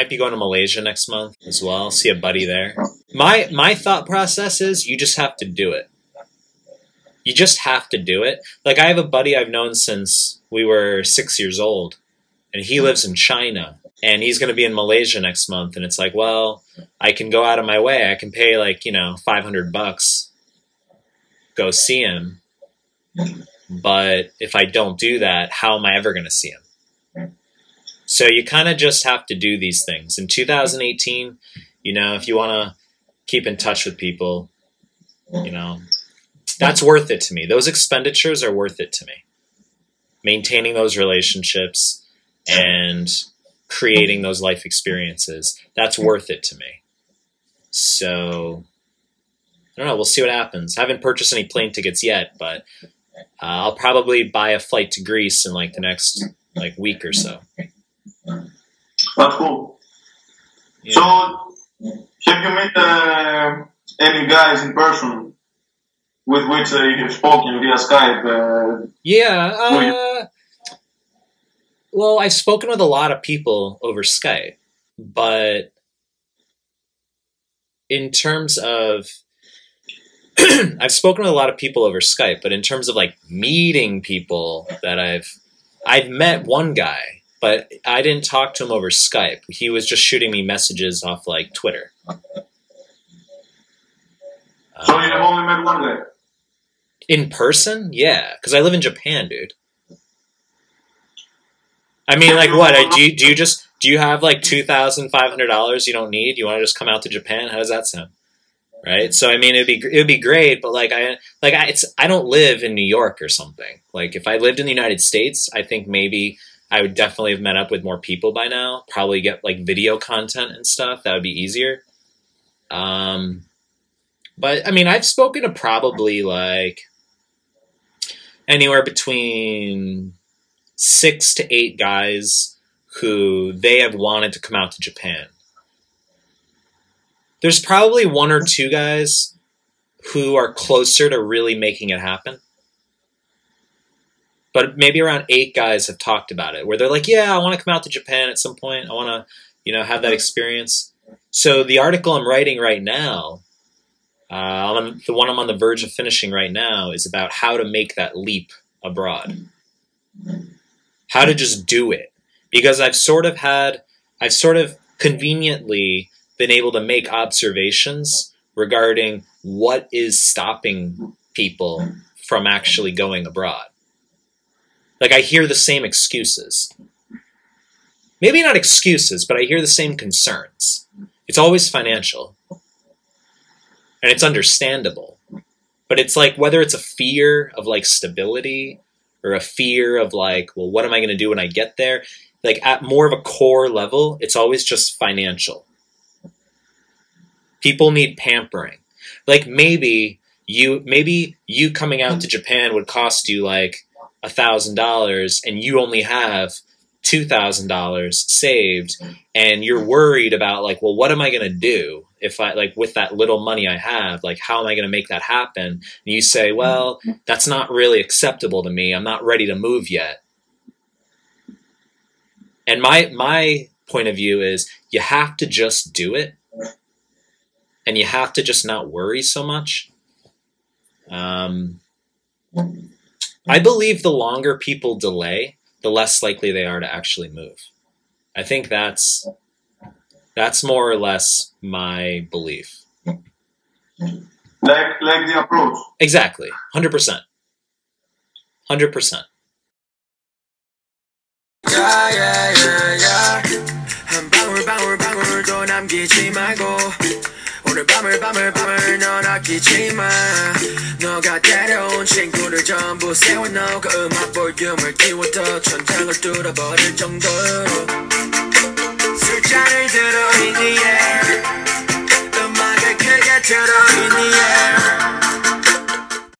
might be going to Malaysia next month as well. See a buddy there. My my thought process is you just have to do it. You just have to do it. Like I have a buddy I've known since we were six years old, and he lives in China, and he's going to be in Malaysia next month. And it's like, well, I can go out of my way. I can pay like you know five hundred bucks, go see him. But if I don't do that, how am I ever going to see him? So you kind of just have to do these things. In 2018, you know, if you want to keep in touch with people, you know, that's worth it to me. Those expenditures are worth it to me. Maintaining those relationships and creating those life experiences, that's worth it to me. So I don't know. We'll see what happens. I haven't purchased any plane tickets yet, but uh, I'll probably buy a flight to Greece in like the next like week or so. That's cool. Yeah. So, have you met uh, any guys in person with which uh, you have spoken via Skype? Uh, Yeah. Well, Uh, well, I've spoken with a lot of people over Skype, but in terms of, I've spoken with a lot of people over Skype, but in terms of like meeting people that I've, I've met one guy, but I didn't talk to him over Skype. He was just shooting me messages off like Twitter. so, you have only met one guy. in person? Yeah, because I live in Japan, dude. I mean, like, what? uh, Do you do you just do you have like two thousand five hundred dollars you don't need? You want to just come out to Japan? How does that sound? Right. So I mean, it'd be it would be great, but like I like I, it's I don't live in New York or something. Like if I lived in the United States, I think maybe I would definitely have met up with more people by now. Probably get like video content and stuff. That would be easier. Um, but I mean, I've spoken to probably like anywhere between six to eight guys who they have wanted to come out to Japan. There's probably one or two guys who are closer to really making it happen. But maybe around eight guys have talked about it where they're like, yeah, I want to come out to Japan at some point. I want to, you know, have that experience. So the article I'm writing right now, uh, the one I'm on the verge of finishing right now, is about how to make that leap abroad. How to just do it. Because I've sort of had, I've sort of conveniently been able to make observations regarding what is stopping people from actually going abroad. Like, I hear the same excuses. Maybe not excuses, but I hear the same concerns. It's always financial. And it's understandable. But it's like whether it's a fear of like stability or a fear of like, well, what am I going to do when I get there? Like at more of a core level, it's always just financial. People need pampering. Like maybe you maybe you coming out to Japan would cost you like a thousand dollars and you only have two thousand dollars saved and you're worried about like well what am i going to do if i like with that little money i have like how am i going to make that happen? And you say well that's not really acceptable to me. I'm not ready to move yet. And my my point of view is you have to just do it and you have to just not worry so much. Um, I believe the longer people delay, the less likely they are to actually move. I think that's that's more or less my belief. Like like the approach. Exactly. 100%. 100%. Yeah, yeah, yeah, yeah. I'm backward, backward, backward, and I'm getting my goal. 밤을 밤을 밤을 넌 아끼지 마. 너가 데려온 친구를 전부 세워놓고 음악 볼륨을 키워도 천장을 뚫어버릴 정도로 술잔을 들어 in the air 음악을 크게 틀어